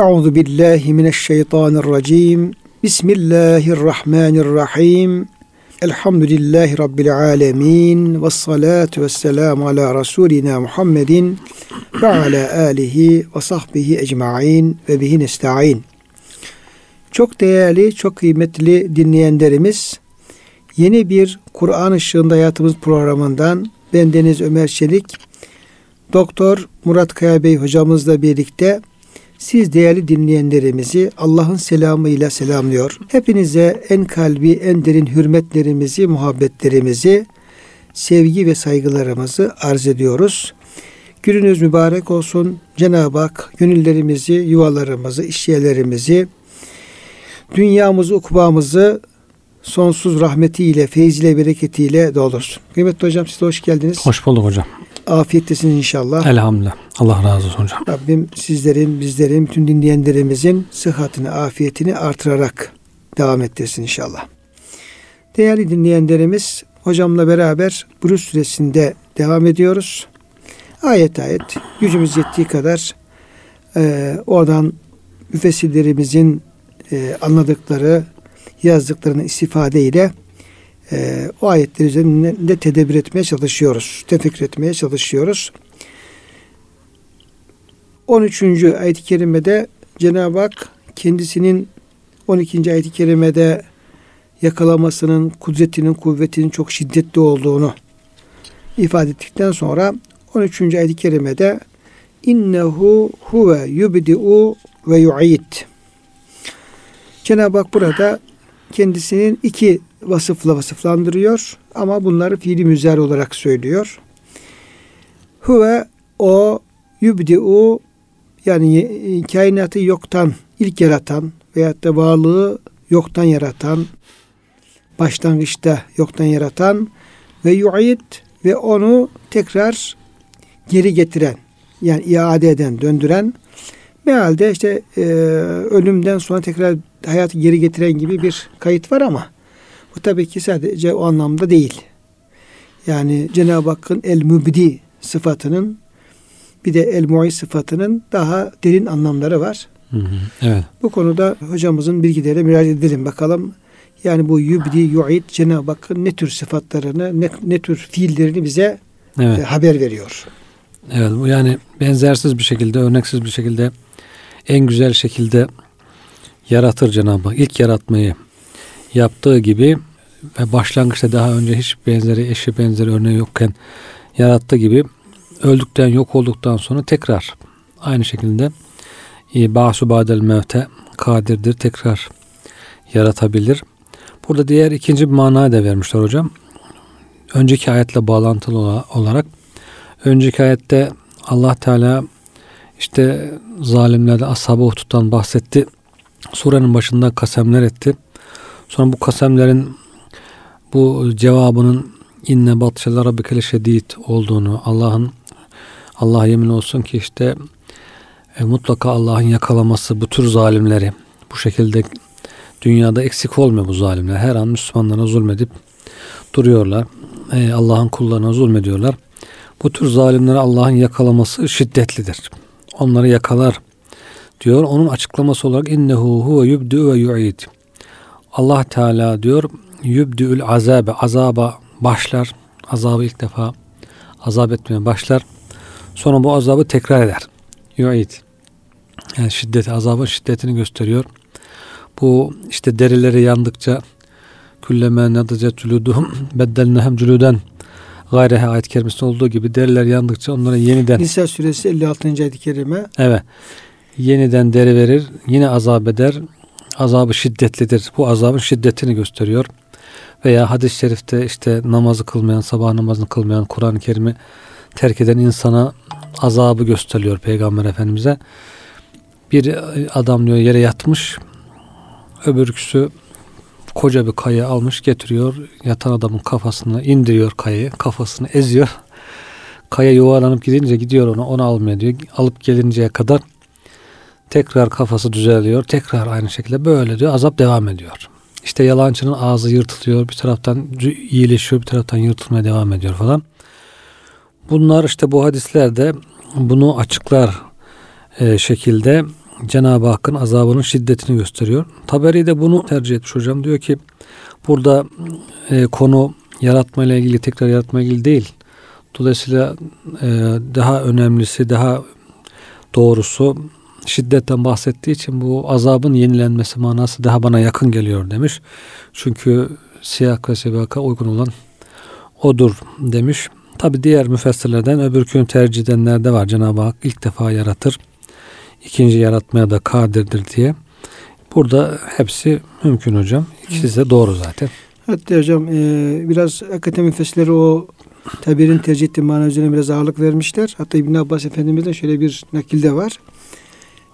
Euzu billahi mineşşeytanirracim. Bismillahirrahmanirrahim. Elhamdülillahi Rabbil alemin. Ve salatu ve selamu ala Resulina Muhammedin ve ala alihi ve sahbihi ecma'in ve bihi nesta'in. Çok değerli, çok kıymetli dinleyenlerimiz, yeni bir Kur'an ışığında hayatımız programından ben Deniz Ömer Çelik, Doktor Murat Kaya Bey hocamızla birlikte siz değerli dinleyenlerimizi Allah'ın selamıyla selamlıyor. Hepinize en kalbi, en derin hürmetlerimizi, muhabbetlerimizi, sevgi ve saygılarımızı arz ediyoruz. Gününüz mübarek olsun. Cenab-ı Hak gönüllerimizi, yuvalarımızı, işyerlerimizi, dünyamızı, ukbamızı sonsuz rahmetiyle, feyziyle, bereketiyle doldursun. Kıymetli hocam size hoş geldiniz. Hoş bulduk hocam. Afiyettesiniz inşallah. Elhamdülillah. Allah razı olsun hocam. Rabbim sizlerin, bizlerin, bütün dinleyenlerimizin sıhhatini, afiyetini artırarak devam ettirsin inşallah. Değerli dinleyenlerimiz, hocamla beraber Buruş süresinde devam ediyoruz. Ayet ayet, gücümüz yettiği kadar e, oradan müfessirlerimizin e, anladıkları, yazdıklarının istifadeyle e, o ayetler üzerinde tedbir etmeye çalışıyoruz. Tefekkür etmeye çalışıyoruz. 13. ayet-i kerimede Cenab-ı Hak kendisinin 12. ayet-i kerimede yakalamasının, kudretinin, kuvvetinin çok şiddetli olduğunu ifade ettikten sonra 13. ayet-i kerimede innehu huve yubdi'u ve yu'id Cenab-ı Hak burada kendisinin iki vasıfla vasıflandırıyor ama bunları fiili müzer olarak söylüyor. Huve o yubdi'u yani kainatı yoktan ilk yaratan veyahut da varlığı yoktan yaratan başlangıçta yoktan yaratan ve yu'id ve onu tekrar geri getiren yani iade eden, döndüren mealde işte e, ölümden sonra tekrar hayatı geri getiren gibi bir kayıt var ama bu tabii ki sadece o anlamda değil. Yani Cenab-ı Hakk'ın el-mübdi sıfatının bir de el-mu'i sıfatının daha derin anlamları var. Hı hı, evet. Bu konuda hocamızın bilgileri müracaat edelim bakalım. Yani bu yubdi, yu'id Cenab-ı Hakk'ın ne tür sıfatlarını, ne, ne tür fiillerini bize evet. e, haber veriyor. Evet bu yani benzersiz bir şekilde, örneksiz bir şekilde en güzel şekilde yaratır Cenab-ı Hak. İlk yaratmayı yaptığı gibi ve başlangıçta daha önce hiç benzeri, eşi benzeri örneği yokken yarattığı gibi öldükten, yok olduktan sonra tekrar aynı şekilde Ba'su badel mevte kadirdir. Tekrar yaratabilir. Burada diğer ikinci bir manayı da vermişler hocam. Önceki ayetle bağlantılı olarak önceki ayette Allah Teala işte zalimlerde ashab-ı Uhud'dan bahsetti. Surenin başında kasemler etti. Sonra bu kasemlerin bu cevabının inne batşeler rabbikele şedid olduğunu Allah'ın Allah yemin olsun ki işte e, mutlaka Allah'ın yakalaması bu tür zalimleri bu şekilde dünyada eksik olmuyor bu zalimler. Her an Müslümanlara zulmedip duruyorlar. E, Allah'ın kullarına zulmediyorlar. Bu tür zalimleri Allah'ın yakalaması şiddetlidir. Onları yakalar diyor. Onun açıklaması olarak innehu huve yubdu ve yu'id. Allah Teala diyor yübdüül azabe azaba başlar. Azabı ilk defa azap etmeye başlar. Sonra bu azabı tekrar eder. Yu'id. Yani şiddet, azabın şiddetini gösteriyor. Bu işte derileri yandıkça külleme nedace cülüduhum beddelnehem cülüden gayrehe ayet kerimesinde olduğu gibi deriler yandıkça onlara yeniden Nisa suresi 56. ayet-i kerime Evet. Yeniden deri verir, yine azap eder. Azabı şiddetlidir. Bu azabın şiddetini gösteriyor. Veya hadis-i şerifte işte namazı kılmayan, sabah namazını kılmayan, Kur'an-ı Kerim'i terk eden insana azabı gösteriyor Peygamber Efendimiz'e. Bir adam diyor yere yatmış. Öbürküsü koca bir kaya almış getiriyor. Yatan adamın kafasına indiriyor kayayı. Kafasını eziyor. Kaya yuvarlanıp gidince gidiyor onu. Onu almaya diyor. Alıp gelinceye kadar tekrar kafası düzeliyor. Tekrar aynı şekilde böyle diyor. Azap devam ediyor. İşte yalancının ağzı yırtılıyor. Bir taraftan iyileşiyor. Bir taraftan yırtılmaya devam ediyor falan. Bunlar işte bu hadislerde bunu açıklar e, şekilde Cenab-ı Hakk'ın azabının şiddetini gösteriyor. Taberi de bunu tercih etmiş hocam. Diyor ki burada e, konu yaratma ile ilgili tekrar yaratma ile ilgili değil. Dolayısıyla e, daha önemlisi, daha doğrusu şiddetten bahsettiği için bu azabın yenilenmesi manası daha bana yakın geliyor demiş. Çünkü siyah ve sebaka uygun olan odur demiş. Tabi diğer müfessirlerden öbürkünü tercih edenler de var. Cenab-ı Hak ilk defa yaratır. ikinci yaratmaya da kadirdir diye. Burada hepsi mümkün hocam. İkisi de doğru zaten. Hatta hocam e, biraz hakikaten müfessirleri o tabirin tercih ettiği mana üzerine biraz ağırlık vermişler. Hatta İbn Abbas Efendimiz'den şöyle bir nakilde var.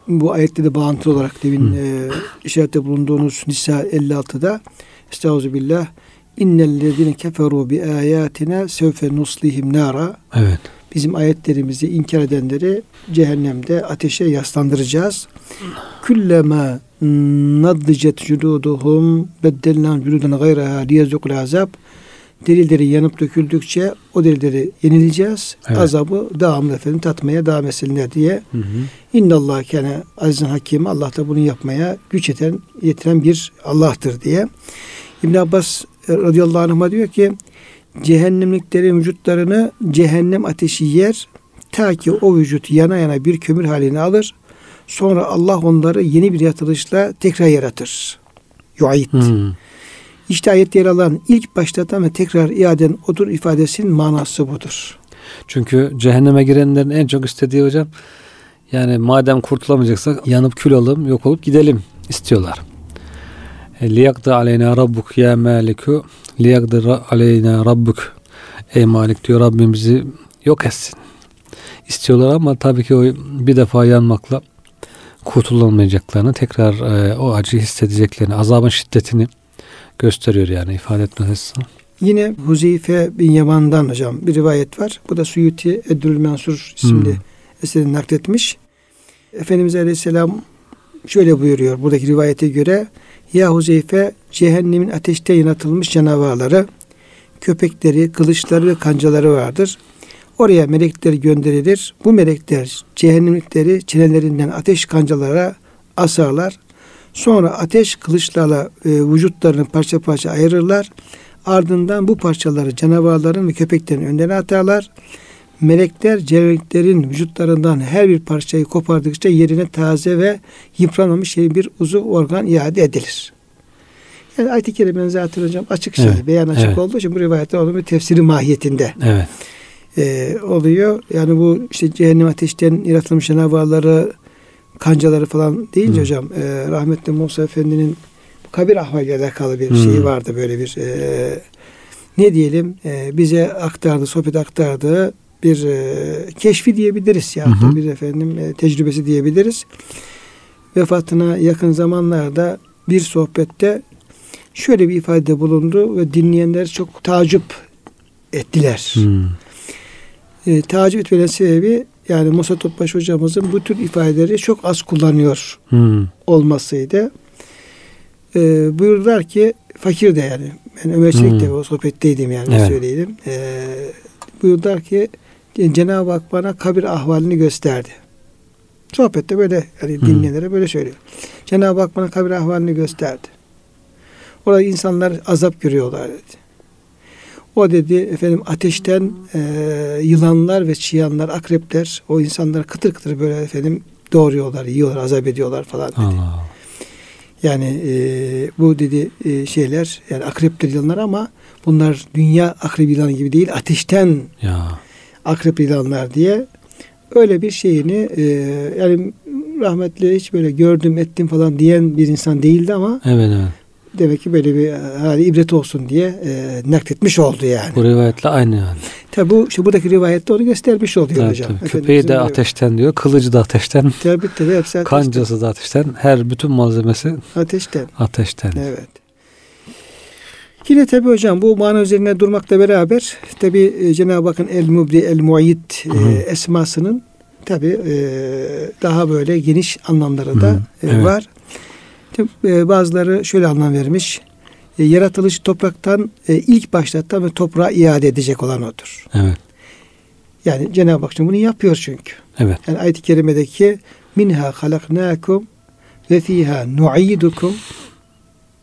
Bu ayette de bağıntılı olarak demin e, işarette bulunduğunuz Nisa 56'da Estağfirullah İnnellezine keferu bi ayatina sevfe nuslihim nara Evet. bizim ayetlerimizi inkar edenleri cehennemde ateşe yaslandıracağız. Küllema nadlicet culuduhum beddelnan culudan gayraha liyezukul azab derileri yanıp döküldükçe o derileri yenileceğiz. Evet. Azabı devamlı efendim tatmaya devam etsinler diye. Hı hı. İnnallah kâne azizin hakim. Allah da bunu yapmaya güç yeten, yetiren bir Allah'tır diye. İbn Abbas e, radıyallahu anh'a diyor ki cehennemliklerin vücutlarını cehennem ateşi yer ta ki o vücut yana yana bir kömür halini alır. Sonra Allah onları yeni bir yaratılışla tekrar yaratır. Yuayit. Hı. İşte ayette yer alan ilk başlatan ve tekrar iaden odur ifadesinin manası budur. Çünkü cehenneme girenlerin en çok istediği hocam yani madem kurtulamayacaksak yanıp kül alalım, yok olup gidelim istiyorlar. E, Liyakda aleyna rabbuk ya maliku liyakda aleyna rabbuk ey malik diyor Rabbim bizi yok etsin. İstiyorlar ama tabii ki o bir defa yanmakla kurtulamayacaklarını tekrar e, o acıyı hissedeceklerini azabın şiddetini gösteriyor yani ifade etmesi. Yine Huzeyfe bin Yaman'dan hocam bir rivayet var. Bu da Suyuti Eddül Mansur isimli Hmm. eserini nakletmiş. Efendimiz Aleyhisselam şöyle buyuruyor buradaki rivayete göre Ya Huzeyfe cehennemin ateşte yaratılmış canavarları, köpekleri, kılıçları ve kancaları vardır. Oraya melekler gönderilir. Bu melekler cehennemlikleri çenelerinden ateş kancalara asarlar. Sonra ateş kılıçlarla e, vücutlarını parça parça ayırırlar. Ardından bu parçaları canavarların ve köpeklerin önlerine atarlar. Melekler cehennemliklerin vücutlarından her bir parçayı kopardıkça yerine taze ve yıpranmamış şey bir uzuv organ iade edilir. Yani ayet-i kerimenin zaten hocam açık Evet, beyan açık evet. olduğu için bu rivayette onun bir tefsiri mahiyetinde Evet. e, oluyor. Yani bu işte cehennem ateşten yaratılmış canavarları, kancaları falan deyince Hı. hocam e, rahmetli Musa Efendi'nin kabir ahvaliyle alakalı bir Hı. şeyi vardı böyle bir e, ne diyelim e, bize aktardı, sohbet aktardığı bir e, keşfi diyebiliriz ya Hı hı. bir efendim e, tecrübesi diyebiliriz. Vefatına yakın zamanlarda bir sohbette şöyle bir ifade bulundu ve dinleyenler çok tacip ettiler. Hmm. E, tacip etmenin sebebi yani Musa Topbaş hocamızın bu tür ifadeleri çok az kullanıyor Hmm. olmasıydı. E, buyurdular ki fakir de yani ben Ömer Çelik de Hmm. o sohbetteydim yani Evet. söyleyeyim. E, buyurdular ki Cenab-ı Hak bana kabir ahvalini gösterdi. Sohbette böyle yani Hmm. dinleyenlere böyle söylüyor. Cenab-ı Hak bana kabir ahvalini gösterdi. Orada insanlar azap görüyorlar dedi. O dedi efendim ateşten e, yılanlar ve çıyanlar, akrepler o insanları kıtır kıtır böyle efendim doğruyorlar, yiyorlar, azap ediyorlar falan dedi. Allah. Yani e, bu dedi e, şeyler yani akrepler yılanlar ama bunlar dünya akrep yılanı gibi değil ateşten Ya. akrep yılanlar diye öyle bir şeyini e, yani rahmetli hiç böyle gördüm ettim falan diyen bir insan değildi ama Evet evet. Demek ki böyle bir hali ibret olsun diye e, nakletmiş oldu yani. Bu rivayetle aynı yani. Tabi bu işte buradaki rivayette onu göstermiş oluyor Evet, hocam. tabii. Köpeği de ateşten diyor. Kılıcı da ateşten. Tabii tabii hepsi ateşten. Kancası da ateşten. Her bütün malzemesi Ateşten. ateşten. Evet. Yine tabi hocam bu mana üzerine durmakla beraber tabi Cenab-ı Hakk'ın El Mubri El Muayit hı. esmasının tabi daha böyle geniş anlamları da Hı, e, evet. var. E, bazıları şöyle anlam vermiş. E, yaratılışı topraktan e, ilk başlatan ve toprağa iade edecek olan odur. Evet. Yani Cenab-ı Hak bunu yapıyor çünkü. Evet. Yani ayet-i kerimedeki minha halaknakum ve fiha nu'idukum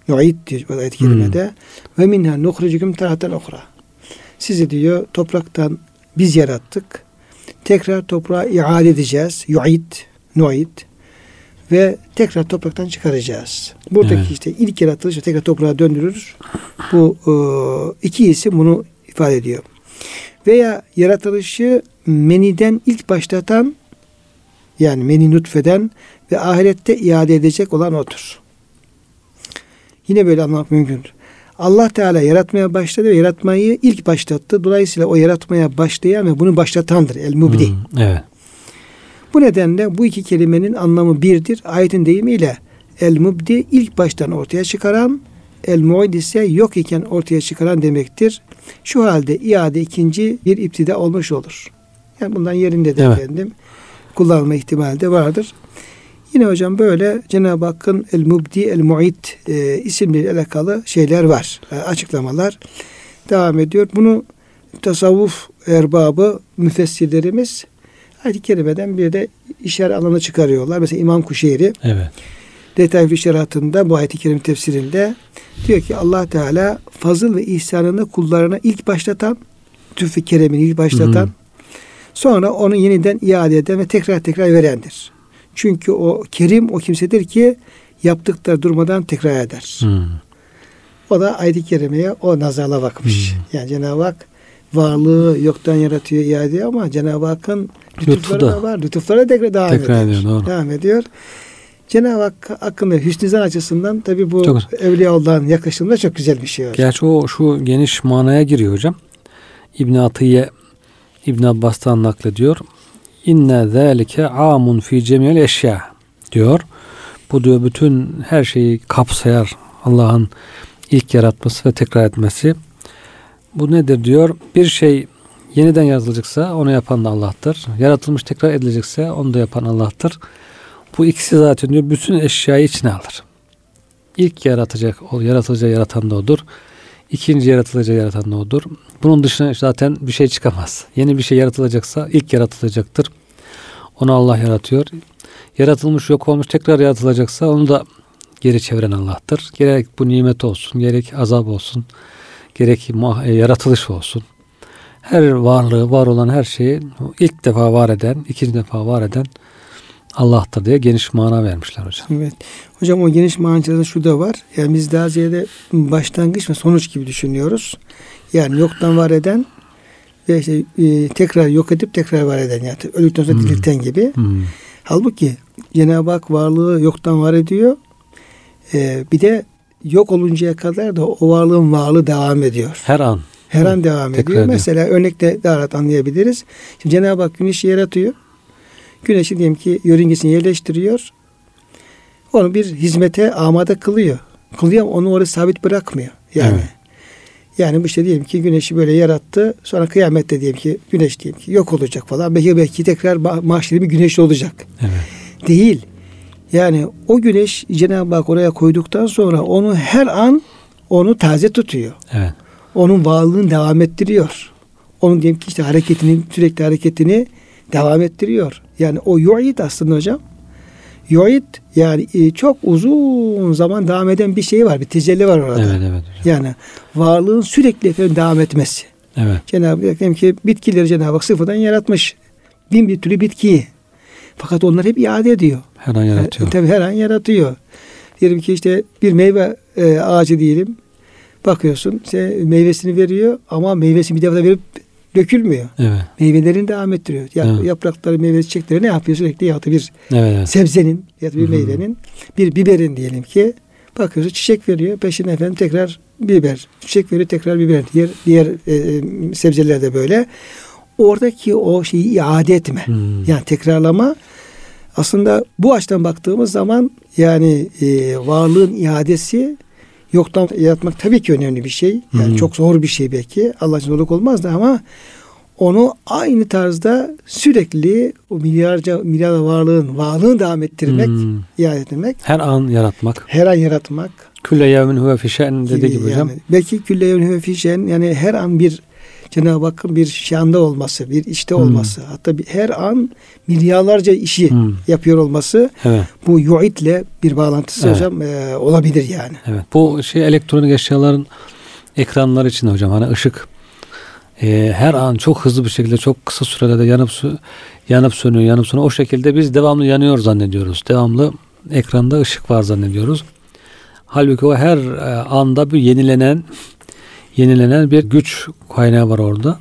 nu'id diyor ayet-i kerimede ve minha nukhrijukum taratan ukhra. Sizi diyor topraktan biz yarattık. Tekrar toprağa iade edeceğiz. Yu'id, nu'id ve tekrar topraktan çıkaracağız. Buradaki Evet. işte ilk yaratılış tekrar toprağa döndürürüz. Bu e, iki isim bunu ifade ediyor. Veya yaratılışı meniden ilk başlatan yani meni nutfeden ve ahirette iade edecek olan odur. Yine böyle anlamak mümkündür. Allah Teala yaratmaya başladı ve yaratmayı ilk başlattı. Dolayısıyla o yaratmaya başlayan ve bunu başlatandır. El mubdi. Hmm, evet. Bu nedenle bu iki kelimenin anlamı birdir. Ayetin deyimiyle el mubdi ilk baştan ortaya çıkaran, el muid ise yok iken ortaya çıkaran demektir. Şu halde iade ikinci bir iptida olmuş olur. Yani bundan yerinde de Evet. efendim kullanılma ihtimali de vardır. Yine hocam böyle Cenab-ı Hakk'ın el mubdi el muid e, isimleriyle alakalı şeyler var. e, açıklamalar devam ediyor. Bunu tasavvuf erbabı müfessirlerimiz ayet-i kerimeden bir de işaret alanı çıkarıyorlar. Mesela İmam Kuşeyri Evet. detaylı şeriatında bu ayet-i kerim tefsirinde diyor ki Allah Teala fazıl ve ihsanını kullarına ilk başlatan, tüffü keremini ilk başlatan, Hı. sonra onu yeniden iade eden ve tekrar tekrar verendir. Çünkü o kerim o kimsedir ki yaptıkları durmadan tekrar eder. Hmm. O da ayet-i kerimeye o nazarla bakmış. Hmm. Yani Cenab-ı Hak varlığı yoktan yaratıyor, iade ama Cenab-ı Hakk'ın lütufları da da. var. Lütufları tekrar devam Tekrar ediyor. ediyor, doğru. Devam ediyor. Cenab-ı Hak hakkında hüsnü zan açısından tabi bu Çok Evliyaullah'ın yaklaşımında çok güzel bir şey hocam. Gerçi o şu geniş manaya giriyor hocam. İbn Atiye İbn Abbas'tan naklediyor. İnne zâlike amun fi cemiyel eşya diyor. Bu diyor bütün her şeyi kapsayar Allah'ın ilk yaratması ve tekrar etmesi. Bu nedir diyor? Bir şey yeniden yaratılacaksa onu yapan da Allah'tır. Yaratılmış tekrar edilecekse onu da yapan Allah'tır. Bu ikisi zaten diyor bütün eşyayı içine alır. İlk yaratacak, o yaratılacak yaratan da odur. İkinci yaratılacak yaratan da odur. Bunun dışına zaten bir şey çıkamaz. Yeni bir şey yaratılacaksa ilk yaratılacaktır. Onu Allah yaratıyor. Yaratılmış yok olmuş tekrar yaratılacaksa onu da geri çeviren Allah'tır. Gerek bu nimet olsun, gerek azap olsun, gerek e, yaratılış olsun. Her varlığı, var olan her şeyi ilk defa var eden, ikinci defa var eden Allah'tır diye geniş mana vermişler hocam. Evet. Hocam o geniş manada şu da var. Yani biz daha ziyade başlangıç ve sonuç gibi düşünüyoruz. Yani yoktan var eden ve işte, e, tekrar yok edip tekrar var eden yani öldükten sonra Hmm. dirilten gibi. Hmm. Halbuki Cenab-ı Hak varlığı yoktan var ediyor. Ee, bir de yok oluncaya kadar da o varlığın varlığı devam ediyor. Her an. Her an devam Tekrar ediyor. ediyor. Mesela örnekte daha rahat anlayabiliriz. Şimdi Cenab-ı Hak güneşi yaratıyor. Güneşi diyelim ki yörüngesini yerleştiriyor. Onu bir hizmete amade kılıyor. Kılıyor ama onu orada sabit bırakmıyor. Yani Evet. yani bu işte diyelim ki güneşi böyle yarattı. Sonra kıyamette diyelim ki güneş diyelim ki yok olacak falan. Belki belki tekrar ma- mahşeri bir güneş olacak Evet. değil. Yani o güneş Cenab-ı Hak oraya koyduktan sonra onu her an onu taze tutuyor. Evet. Onun varlığını devam ettiriyor. Onun diyelim ki işte hareketini, sürekli hareketini devam ettiriyor. Yani o yu'id aslında hocam. Yu'id yani e, çok uzun zaman devam eden bir şey var. Bir tecelli var orada. Evet evet hocam. Yani varlığın sürekli efendim devam etmesi. Evet. Cenab-ı Hak diyelim ki bitkileri Cenab-ı Hak sıfırdan yaratmış. Bin bir türlü bitkiyi. Fakat onlar hep iade ediyor. Her an yaratıyor. E, tabii her an yaratıyor. Diyelim ki işte bir meyve e, ağacı diyelim. Bakıyorsun işte meyvesini veriyor ama meyvesini bir defa verip dökülmüyor. Evet. Meyvelerini devam ettiriyor. Ya, Evet. Yaprakları, meyve çiçekleri ne yapıyor sürekli? Ya da bir Evet. evet. sebzenin ya da bir Hı hı. meyvenin bir biberin diyelim ki bakıyorsun çiçek veriyor. Peşine efendim tekrar biber. Çiçek veriyor tekrar biber. Diğer, diğer e, e, sebzeler de böyle. Oradaki o şeyi iade etme. Hmm. Yani tekrarlama aslında bu açıdan baktığımız zaman yani e, varlığın iadesi yoktan yaratmak tabii ki önemli bir şey. Yani Hmm. çok zor bir şey belki. Allah için zorluk olmaz da ama onu aynı tarzda sürekli o milyarca milyar varlığın varlığını devam ettirmek, Hmm. iade etmek, Her an yaratmak. her an yaratmak Külle yevmin huve fişen dediği gibi hocam. yani belki külle yevmin huve fi şen, yani her an bir Cenab-ı Hakk'ın bir şanda olması, bir işte Hmm. olması, hatta bir, her an milyarlarca işi Hmm. yapıyor olması Evet. bu yu'itle bir bağlantısı Evet. hocam e, olabilir yani. Evet. Bu şey elektronik eşyaların ekranlar için hocam hani ışık e, her an çok hızlı bir şekilde çok kısa sürede de yanıp yanıp sönüyor, yanıp sönüyor. O şekilde biz devamlı yanıyor zannediyoruz. Devamlı ekranda ışık var zannediyoruz. Halbuki o her e, anda bir yenilenen yenilenen bir güç kaynağı var orada.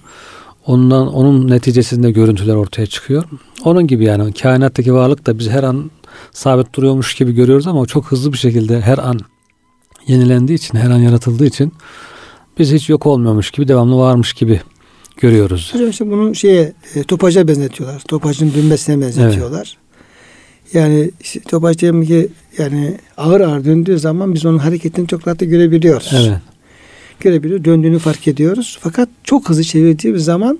Ondan onun neticesinde görüntüler ortaya çıkıyor. Onun gibi yani kainattaki varlık da biz her an sabit duruyormuş gibi görüyoruz ama çok hızlı bir şekilde her an yenilendiği için, her an yaratıldığı için biz hiç yok olmuyormuş gibi, devamlı varmış gibi görüyoruz. Hocam işte bunu şeye e, topaca benzetiyorlar. Topacın dönmesine benzetiyorlar. Yani işte topaç diyelim ki yani ağır ağır döndüğü zaman biz onun hareketini çok rahat görebiliyoruz. Evet. Görebiliyoruz. Döndüğünü fark ediyoruz. Fakat çok hızlı çevirdiğimiz zaman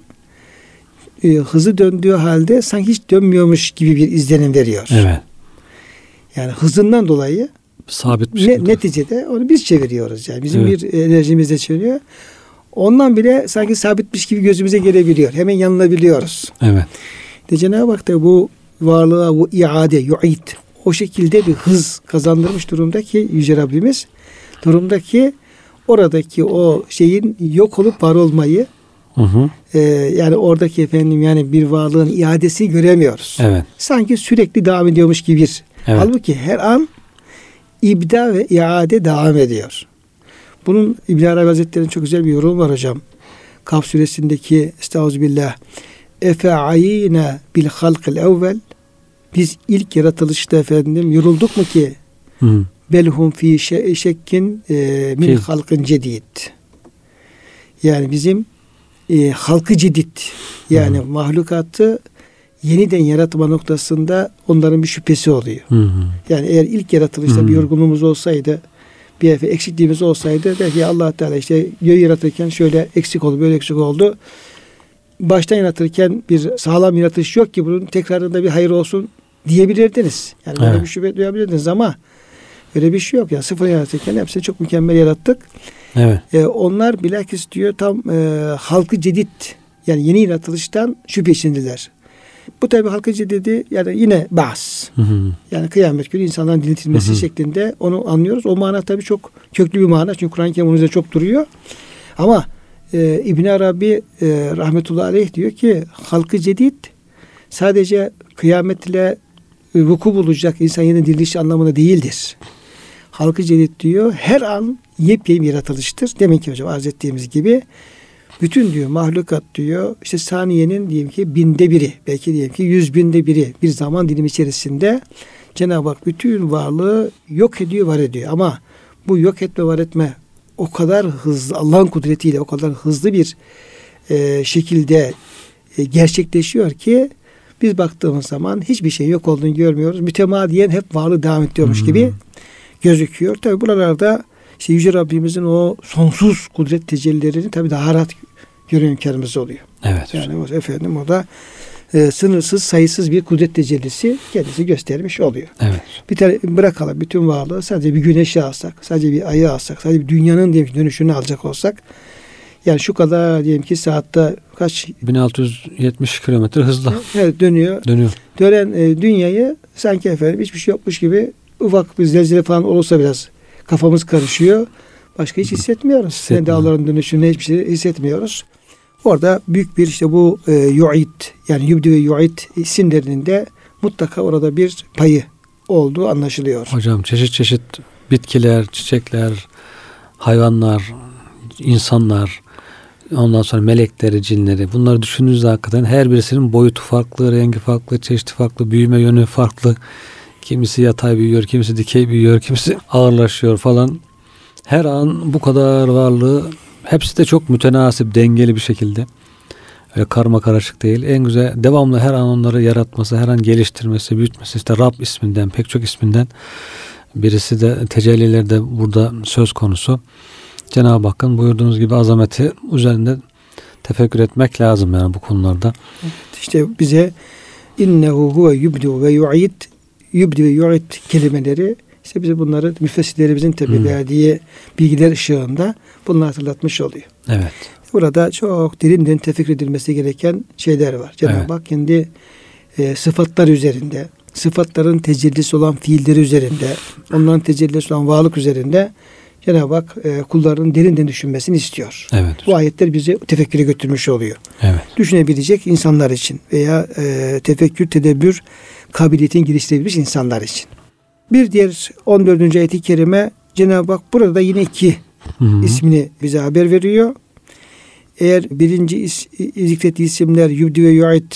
e, hızlı döndüğü halde sanki hiç dönmüyormuş gibi bir izlenim veriyor. Evet. Yani hızından dolayı Sabit bir ne, şekilde. neticede onu biz çeviriyoruz. Yani bizim Evet. bir enerjimizle çeviriyor. Ondan bile sanki sabitmiş gibi gözümüze gelebiliyor. Hemen yanılabiliyoruz. Evet. De Cenab-ı Hak da bu varlığa bu iade, yu'id o şekilde bir hız kazandırmış durumda ki Yüce Rabbimiz durumdaki oradaki o şeyin yok olup var olmayı Hı hı. e, yani oradaki efendim yani bir varlığın iadesi göremiyoruz. Evet. Sanki sürekli devam ediyormuş gibi bir. Evet. Halbuki her an ibda ve iade devam ediyor. Bunun İbn Arabi Hazretleri'nin çok güzel bir yorum var hocam. Kaf suresindeki Estağfirullah. Efe ayine bil halkil evvel biz ilk yaratılışta efendim yorulduk mu ki Hı. Belhum fi şe- şekkin e, min Ki- halkın cedid. Yani bizim e, halkı cedid yani Hı. mahlukatı yeniden yaratma noktasında onların bir şüphesi oluyor. Hı hı. Yani eğer ilk yaratılışta Hı. bir yorgunluğumuz olsaydı bir efe eksikliğimiz olsaydı der ki allah Teala işte göğü yaratırken şöyle eksik oldu böyle eksik oldu. Baştan yaratırken bir sağlam yaratış yok ki bunun tekrarında bir hayır olsun diyebilirdiniz. Yani böyle Evet. bir şüphe duyabilirdiniz ama öyle bir şey yok. Yani sıfır yaratırken hepsini çok mükemmel yarattık. Evet. E, onlar bilakis diyor tam e, halkı cedid yani yeni yaratılıştan şüphe içindiler. Bu tabi halkı cedidi yani yine bahs. Hı hı. Yani kıyamet günü insanların diriltilmesi Hı hı. şeklinde onu anlıyoruz. O mana tabii çok köklü bir mana. Çünkü Kur'an-ı Kerim onun üzerinde çok duruyor. Ama e, İbn Arabi e, rahmetullahi aleyh diyor ki halkı cedid sadece kıyametle e, vuku bulacak insan yeniden diriliş anlamında değildir. Halkı cedid diyor her an yepyeni bir yaratılıştır. Demek ki hocam arz ettiğimiz gibi bütün diyor mahlukat diyor işte saniyenin diyelim ki binde biri belki diyelim ki yüz binde biri bir zaman dilimi içerisinde Cenab-ı Hak bütün varlığı yok ediyor var ediyor ama bu yok etme var etme o kadar hızlı Allah'ın kudretiyle o kadar hızlı bir e, şekilde e, gerçekleşiyor ki biz baktığımız zaman hiçbir şey yok olduğunu görmüyoruz. Mütemadiyen hep varlığı devam ediyormuş Hmm. gibi gözüküyor. Tabi buralarda işte Yüce Rabbimizin o sonsuz kudret tecellilerini tabi daha rahat görme imkanımız oluyor. Evet. Yani o, efendim o da e, sınırsız sayısız bir kudret tecellisi kendisi göstermiş oluyor. Evet. Bir tane bırakalım bütün varlığı sadece bir güneşi alsak, sadece bir ayı alsak, sadece bir dünyanın diyelim ki dönüşünü alacak olsak yani şu kadar diyelim ki saatte kaç 1670 kilometre hızla evet, dönüyor. dönüyor. Dönen e, dünyayı sanki efendim hiçbir şey yokmuş gibi ufak bir zelzele falan olursa biraz kafamız karışıyor. Başka hiç hissetmiyoruz. Hissetmiyor. dağların dönüşünü hiçbir şey hissetmiyoruz. Orada büyük bir işte bu e, yu'id yani yubdi ve yu'id isimlerinin de mutlaka orada bir payı olduğu anlaşılıyor. Hocam çeşit çeşit bitkiler, çiçekler, hayvanlar, insanlar, ondan sonra melekleri, cinleri bunları düşündüğünüzde hakikaten her birisinin boyutu farklı, rengi farklı, çeşidi farklı, büyüme yönü farklı. Kimisi yatay büyüyor, kimisi dikey büyüyor, kimisi ağırlaşıyor falan. Her an bu kadar varlığı hepsi de çok mütenasip, dengeli bir şekilde. Öyle karma karışık değil. En güzel devamlı her an onları yaratması, her an geliştirmesi, büyütmesi. işte Rab isminden, pek çok isminden birisi de tecellilerde burada söz konusu. Cenab-ı Hakk'ın buyurduğunuz gibi azameti üzerinde tefekkür etmek lazım yani bu konularda. İşte bize innehu huve yubdi ve yu'id yubdi ve yu'id kelimeleri işte bize bunları müfessirlerimizin tabi Hmm. verdiği bilgiler ışığında bunu hatırlatmış oluyor. Evet. Burada çok derin derin tefekkür edilmesi gereken şeyler var. Cenab-ı Evet. Hak kendi e, sıfatlar üzerinde, sıfatların tecellisi olan fiilleri üzerinde, onların tecellisi olan varlık üzerinde Cenab-ı Hak e, kullarının derin derin düşünmesini istiyor. Evet. Bu ayetler bizi tefekküre götürmüş oluyor. Evet. Düşünebilecek insanlar için veya e, tefekkür, tedebbür kabiliyetini geliştirebilmiş insanlar için. Bir diğer 14. ayet-i kerime Cenab-ı Hak burada yine iki Hı hı. ismini bize haber veriyor. Eğer birinci is, zikrettiği isimler Yubdi ve Yu'id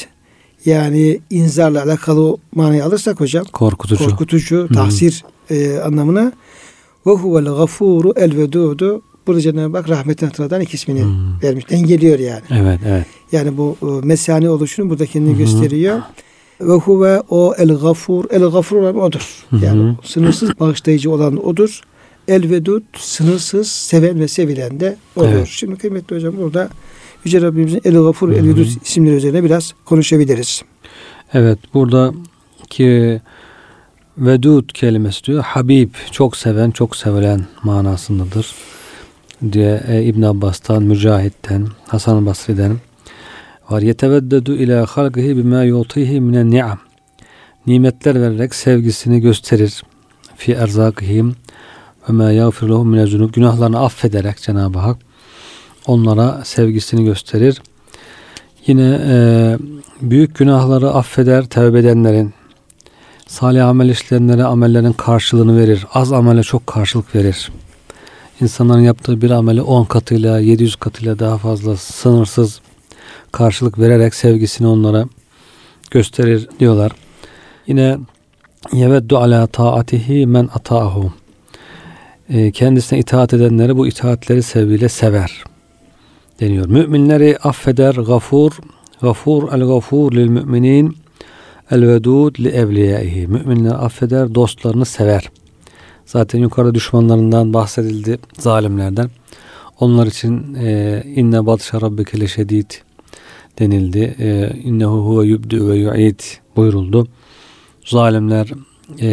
yani inzarla alakalı manayı alırsak hocam Korkutucu. korkutucu, tahsir e, anlamına ve huvel gafuru el vedudu burada Cenab-ı Hak rahmetin hatırladan iki ismini Hmm. vermiş. Dengeliyor yani. Evet, evet. Yani bu e, mesani oluşunu burada kendini Hı hı. gösteriyor. Ve huve o el gafur. El gafur olan odur. Hı hı. Yani sınırsız bağışlayıcı olan odur. El vedud sınırsız seven ve sevilen de odur. Evet. Şimdi kıymetli hocam burada Yüce Rabbimizin El Gafur, El. Vedud isimleri üzerine biraz konuşabiliriz. Evet buradaki vedud kelimesi diyor. Habib çok seven, çok sevilen manasındadır diye e, İbn Abbas'tan, Mücahit'ten, Hasan Basri'den var. Yeteveddedu ila halqihi bima yutihi minen ni'am. Nimetler vererek sevgisini gösterir. Fi erzakihim ve ma yağfir lehum. Günahlarını affederek Cenab-ı Hak onlara sevgisini gösterir. Yine e, büyük günahları affeder tevbe edenlerin. Salih amel işleyenlere amellerin karşılığını verir. Az amele çok karşılık verir. İnsanların yaptığı bir ameli 10 katıyla 700 katıyla daha fazla sınırsız karşılık vererek sevgisini onlara gösterir diyorlar. Yine yeveddu ala taatihi men ataahu. E, kendisine itaat edenleri bu itaatleri sevgiyle sever deniyor. Müminleri affeder gafur gafur el gafur lil müminin el vedud li evliyaihi. Müminleri affeder, dostlarını sever. Zaten yukarıda düşmanlarından bahsedildi, zalimlerden. Onlar için e, inne batşa rabbike leşedid denildi. E, innehu huve yubdu ve yu'id buyuruldu. Zalimler e,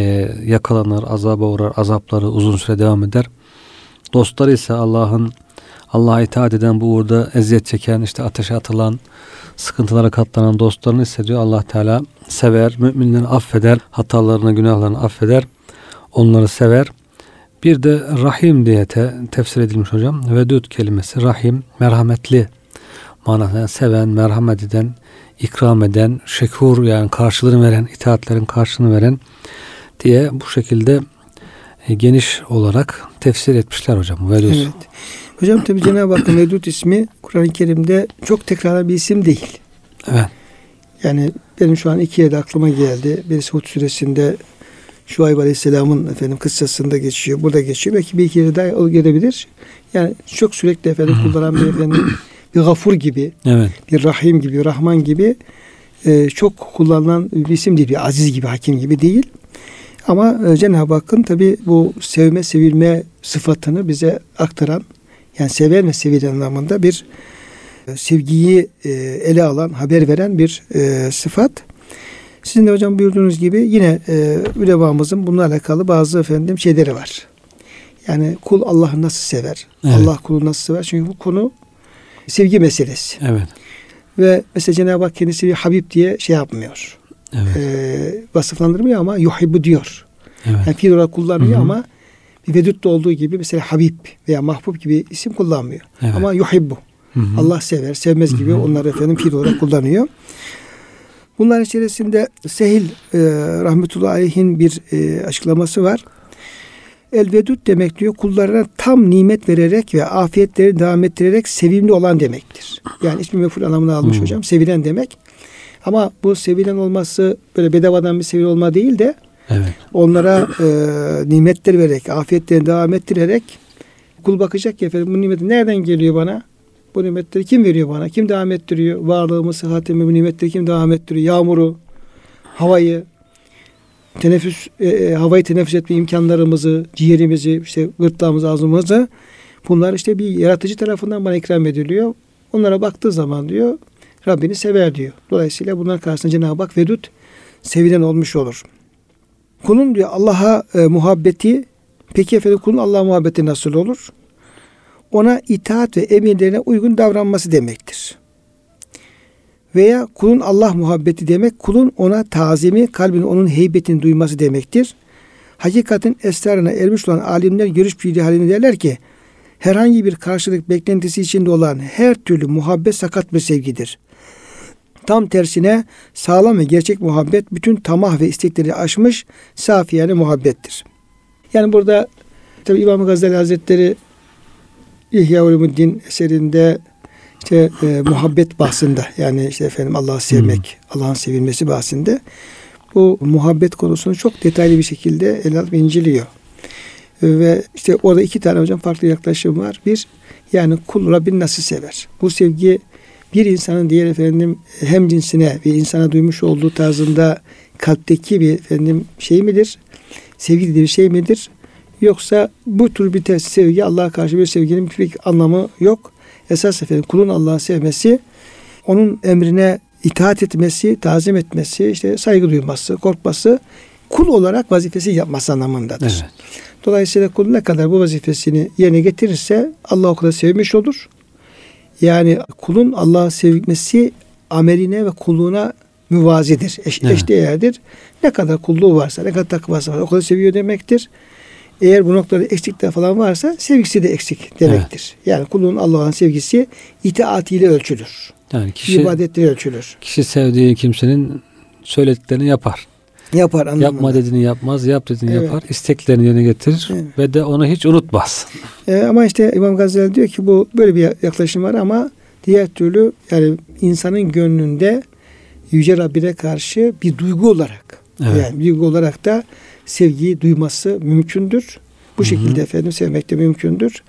yakalanır, azaba uğrar, azapları uzun süre devam eder. Dostları ise Allah'ın Allah'a itaat eden bu uğurda eziyet çeken, işte ateşe atılan, sıkıntılara katlanan dostlarını hissediyor. Allah Teala sever, müminleri affeder, hatalarını, günahlarını affeder, onları sever. Bir de rahim diye te, tefsir edilmiş hocam. Vedud kelimesi rahim, merhametli manasında yani seven, merhamet eden, ikram eden, şekur yani karşılığını veren, itaatlerin karşılığını veren diye bu şekilde e, geniş olarak tefsir etmişler hocam. Vedud. Evet. Hocam tabi Cenab-ı Hakk'ın Vedud ismi Kur'an-ı Kerim'de çok tekrarlanan bir isim değil. Evet. Yani benim şu an iki yerde aklıma geldi. Birisi Hud suresinde Şuayb Aleyhisselam'ın efendim kıssasında geçiyor. Burada geçiyor. Belki bir iki yere daha o gelebilir. Yani çok sürekli efendim kullanan bir efendim bir gafur gibi, Evet. bir rahim gibi, rahman gibi e, çok kullanılan bir isim değil. Bir aziz gibi, hakim gibi değil. Ama e, Cenab-ı Hakk'ın tabi bu sevme, sevilme sıfatını bize aktaran, yani seven ve sevilen anlamında bir e, sevgiyi e, ele alan, haber veren bir e, sıfat. Sizin de hocam buyurduğunuz gibi yine e, ülemamızın bununla alakalı bazı efendim şeyleri var. Yani kul Allah'ı nasıl sever? Evet. Allah kulu nasıl sever? Çünkü bu konu sevgi meselesi. Evet. Ve mesela Cenab-ı Hak kendisi bir Habib diye şey yapmıyor. Evet. E, vasıflandırmıyor ama yuhibbu diyor. Evet. Yani fiil olarak kullanıyor Hı hı. ama bir vedutta olduğu gibi mesela Habib veya Mahbub gibi isim kullanmıyor. Evet. Ama yuhibbu. Hı hı. Allah sever, sevmez gibi Hı hı. onları efendim fiil olarak kullanıyor. Bunların içerisinde Sehil e, rahmetullahi aleyhin bir e, açıklaması var. El vedud demek diyor kullarına tam nimet vererek ve afiyetleri devam ettirerek sevimli olan demektir. Yani ismi meful anlamını almış Hı. hocam. Sevilen demek. Ama bu sevilen olması böyle bedavadan bir sevilen olma değil de Evet. onlara e, nimetler vererek, afiyetlerini devam ettirerek kul bakacak ki efendim bu nimet nereden geliyor bana? Bu nimetleri kim veriyor bana? Kim devam ettiriyor? Varlığımı, sıhhatimi, bu nimetleri kim devam ettiriyor? Yağmuru, havayı, teneffüs, e, e, havayı teneffüs etme imkanlarımızı, ciğerimizi, işte gırtlağımızı, ağzımızı bunlar işte bir yaratıcı tarafından bana ikram ediliyor. Onlara baktığı zaman diyor Rabbini sever diyor. Dolayısıyla bunlar karşısında Cenab-ı Hak vedud sevilen olmuş olur. Kulun diyor Allah'a e, muhabbeti peki efendim kulun Allah'a muhabbeti nasıl olur? ona itaat ve emirlerine uygun davranması demektir. Veya kulun Allah muhabbeti demek, kulun ona tazimi, kalbin onun heybetini duyması demektir. Hakikatin esrarına ermiş olan alimler görüş birliği halinde derler ki, herhangi bir karşılık beklentisi içinde olan her türlü muhabbet sakat bir sevgidir. Tam tersine sağlam ve gerçek muhabbet bütün tamah ve istekleri aşmış safi yani muhabbettir. Yani burada tabi İmam Gazali Hazretleri İhya Ulumuddin eserinde işte e, muhabbet bahsinde yani işte efendim Allah'ı sevmek, Allah'ın sevilmesi bahsinde bu muhabbet konusunu çok detaylı bir şekilde ele alıp inceliyor. Ve işte orada iki tane hocam farklı yaklaşım var. Bir yani kul Rabbini nasıl sever? Bu sevgi bir insanın diğer efendim hem cinsine ve insana duymuş olduğu tarzında kalpteki bir efendim şey midir? Sevgi bir şey midir? Yoksa bu tür bir sevgi Allah'a karşı bir sevginin bir anlamı yok. Esas efendim kulun Allah'ı sevmesi, onun emrine itaat etmesi, tazim etmesi, işte saygı duyması, korkması, kul olarak vazifesi yapması anlamındadır. Evet. Dolayısıyla kul ne kadar bu vazifesini yerine getirirse Allah o kadar sevmiş olur. Yani kulun Allah'ı sevmesi ameline ve kulluğuna müvazidir, eş, evet. eşdeğerdir. Ne kadar kulluğu varsa, ne kadar takvası varsa o kadar seviyor demektir. Eğer bu noktada eksikler falan varsa sevgisi de eksik demektir. Evet. Yani kulluğun Allah'ın sevgisi itaatiyle ölçülür. Yani kişi, ibadetle ölçülür. Kişi sevdiği kimsenin söylediklerini yapar. Yapar anlamında. Yapma dediğini yapmaz, yap dediğini evet. yapar. isteklerini yerine getirir evet. ve de onu hiç unutmaz. Ee, ama işte İmam Gazali diyor ki bu böyle bir yaklaşım var ama diğer türlü yani insanın gönlünde Yüce Rabbine karşı bir duygu olarak evet. yani duygu olarak da sevgiyi duyması mümkündür. Bu Hı-hı. şekilde efendim sevmek de mümkündür.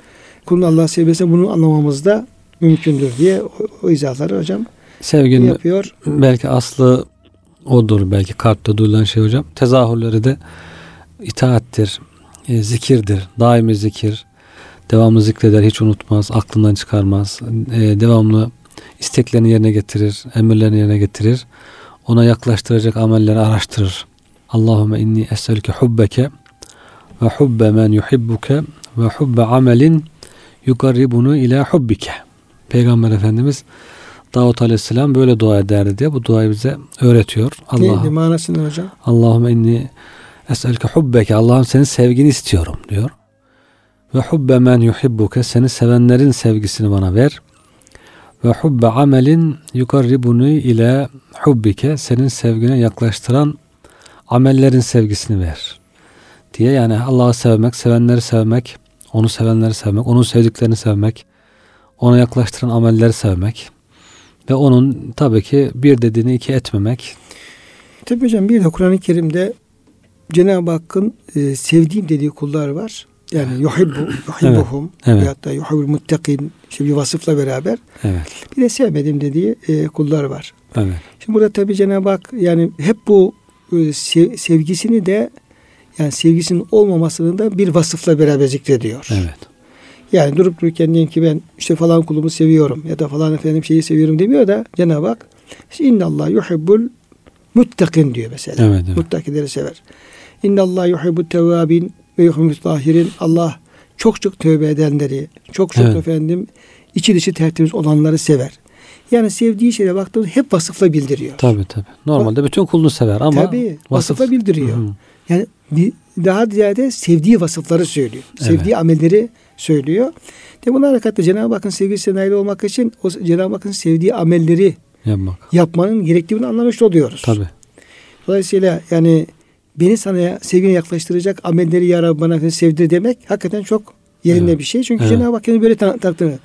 Kulun Allah sevmesi bunu anlamamız da mümkündür diye o, o izahları hocam Sevginin yapıyor. Belki aslı odur belki kalpte duyulan şey hocam. Tezahürleri de itaattir, e, zikirdir, daimi zikir. Devamlı zikreder, hiç unutmaz, aklından çıkarmaz. E, devamlı isteklerini yerine getirir, emirlerini yerine getirir. Ona yaklaştıracak amelleri araştırır. Allahümme inni es'elke hubbeke ve hubbe men yuhibbuke ve hubbe amelin yukarribunu ila hubbike. Peygamber Efendimiz Davut Aleyhisselam böyle dua ederdi diye bu duayı bize öğretiyor. Allah, Neydi manası ne hocam? Allahümme inni es'elke hubbeke Allah'ım senin sevgini istiyorum diyor. Ve hubbe men yuhibbuke seni sevenlerin sevgisini bana ver. Ve hubbe amelin yukarribunu ile hubbike senin sevgine yaklaştıran amellerin sevgisini ver. Diye yani Allah'ı sevmek, sevenleri sevmek, onu sevenleri sevmek, onun sevdiklerini sevmek, ona yaklaştıran amelleri sevmek ve onun tabii ki bir dediğini iki etmemek. Tabii hocam bir de Kur'an-ı Kerim'de Cenab-ı Hakk'ın e, sevdiğim dediği kullar var. Yani yuhibbu, yuhibbuhum evet, evet. hatta yuhibbul muttakin işte bir vasıfla beraber. Evet. Bir de sevmedim dediği e, kullar var. Evet. Şimdi burada tabii Cenab-ı Hak yani hep bu sevgisini de yani sevgisinin olmamasını da bir vasıfla beraber zikrediyor. Evet. Yani durup dururken diyelim ki ben işte falan kulumu seviyorum ya da falan efendim şeyi seviyorum demiyor da Cenab-ı Hak işte Allah yuhibbul muttakin diyor mesela. Evet, evet. Muttakileri sever. Allah yuhibbut tevabin ve yuhibbut tahirin. Allah çok çok tövbe edenleri, çok çok evet. efendim içi dışı tertemiz olanları sever. Yani sevdiği şeye baktığımız hep vasıfla bildiriyor. Tabii tabii. Normalde Bak, bütün kulunu sever ama tabii, vasıf... vasıfla bildiriyor. Hı-hı. Yani bir, daha ziyade sevdiği vasıfları söylüyor. Evet. Sevdiği amelleri söylüyor. De buna hareketle Cenab-ı Hakk'ın sevgisine nail olmak için o Cenab-ı Hakk'ın sevdiği amelleri Yapmak. yapmanın gerektiğini anlamış oluyoruz. Tabii. Dolayısıyla yani beni sana sevgine yaklaştıracak amelleri ya Rabbi bana sevdir demek hakikaten çok yerinde evet. bir şey. Çünkü evet. Cenab-ı Hak böyle tanıttığını.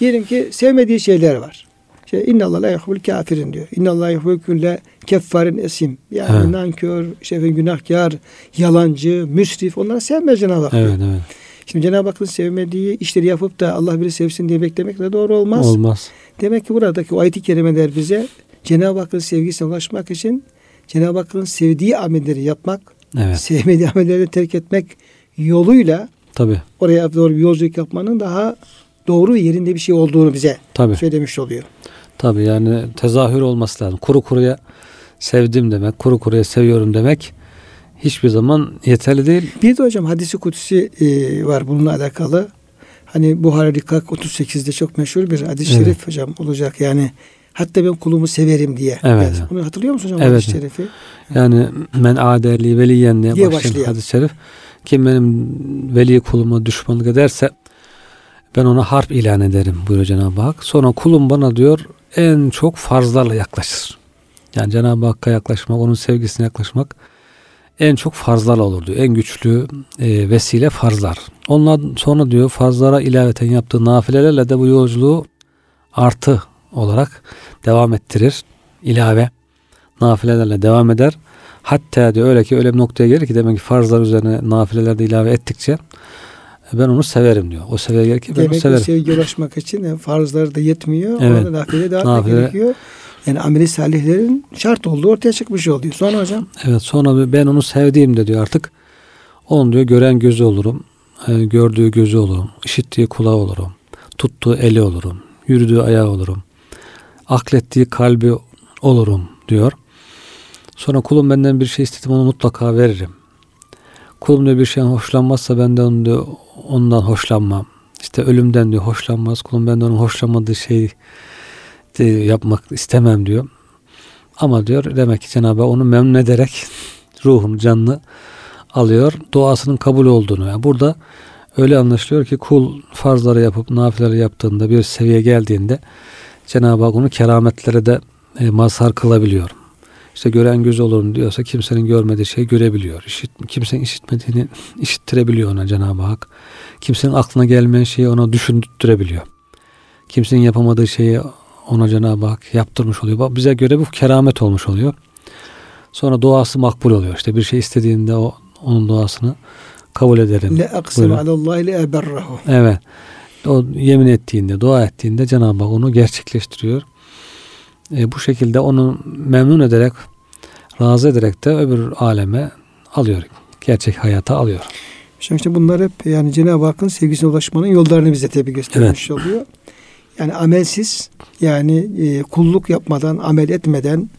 Diyelim ki sevmediği şeyler var. İşte inna Allah la yuhibbul kafirin diyor. İnna Allah yuhibbul kulle keffarin esim. Yani evet. nankör, işte günahkar, yalancı, müsrif onları sevmez Cenab-ı Hak. Evet, evet. Şimdi Cenab-ı Hakk'ın sevmediği işleri yapıp da Allah biri sevsin diye beklemek de doğru olmaz. Olmaz. Demek ki buradaki o ayet-i kerimeler bize Cenab-ı Hakk'ın sevgisine ulaşmak için Cenab-ı Hakk'ın sevdiği amelleri yapmak, evet. sevmediği amelleri terk etmek yoluyla Tabii. oraya doğru bir yolculuk yapmanın daha doğru yerinde bir şey olduğunu bize Tabii. söylemiş oluyor. Tabii yani tezahür olması lazım. Kuru kuruya sevdim demek, kuru kuruya seviyorum demek hiçbir zaman yeterli değil. Bir de hocam hadisi kutsi e, var bununla alakalı. Hani Buhari Rikak 38'de çok meşhur bir hadis-i Evet. şerif hocam olacak. Yani hatta ben kulumu severim diye. Evet. Yani Bunu hatırlıyor musun hocam Evet. hadis-i şerifi? Yani men adeli veliyen diye Diye başlayan başlayan. hadis-i şerif. Kim benim veli kuluma düşmanlık ederse ben ona harp ilan ederim buyuruyor Cenab-ı Hak. Sonra kulum bana diyor en çok farzlarla yaklaşır. Yani Cenab-ı Hakk'a yaklaşmak, onun sevgisine yaklaşmak en çok farzlarla olur diyor. En güçlü e, vesile farzlar. Ondan sonra diyor farzlara ilaveten yaptığı nafilelerle de bu yolculuğu artı olarak devam ettirir. İlave nafilelerle devam eder. Hatta diyor öyle ki öyle bir noktaya gelir ki demek ki farzlar üzerine nafileler de ilave ettikçe ben onu severim diyor. O gelir ki ben onu Demek ki severim. sevgi ulaşmak için yani farzlar da yetmiyor. Evet. Orada nafile devam Nafile. gerekiyor. Yani ameli salihlerin şart olduğu ortaya çıkmış oluyor. Sonra hocam Evet sonra ben onu sevdiğimde diyor artık onun diyor gören gözü olurum. e, Gördüğü gözü olurum. işittiği kulağı olurum. Tuttuğu eli olurum. Yürüdüğü ayağı olurum. Aklettiği kalbi olurum diyor. Sonra kulum benden bir şey istedim onu mutlaka veririm. Kulum diyor bir şeyden hoşlanmazsa ben de onu diyor, ondan hoşlanmam. İşte ölümden diyor hoşlanmaz. Kulum benden onun hoşlanmadığı şeyi de yapmak istemem diyor. Ama diyor demek ki Cenab-ı onu memnun ederek ruhunu, canını alıyor. Duasının kabul olduğunu. Yani burada öyle anlaşılıyor ki kul farzları yapıp nafileleri yaptığında bir seviye geldiğinde Cenab-ı Hak onu kerametlere de e, mazhar kılabiliyor. İşte gören göz olurum diyorsa kimsenin görmediği şeyi görebiliyor. İşit, kimsenin işitmediğini işittirebiliyor ona Cenab-ı Hak. Kimsenin aklına gelmeyen şeyi ona düşündürebiliyor. Kimsenin yapamadığı şeyi ona Cenab-ı Hak yaptırmış oluyor. Bize göre bu keramet olmuş oluyor. Sonra duası makbul oluyor. İşte bir şey istediğinde o onun duasını kabul ederim. le aksem alallahi le eberrahu. Evet. O yemin ettiğinde, dua ettiğinde Cenab-ı Hak onu gerçekleştiriyor. E, bu şekilde onu memnun ederek, razı ederek de öbür aleme alıyor. Gerçek hayata alıyor. Şimdi işte bunlar hep yani Cenab-ı Hakk'ın sevgisine ulaşmanın yollarını bize tabi göstermiş oluyor. Yani amelsiz yani e, kulluk yapmadan, amel etmeden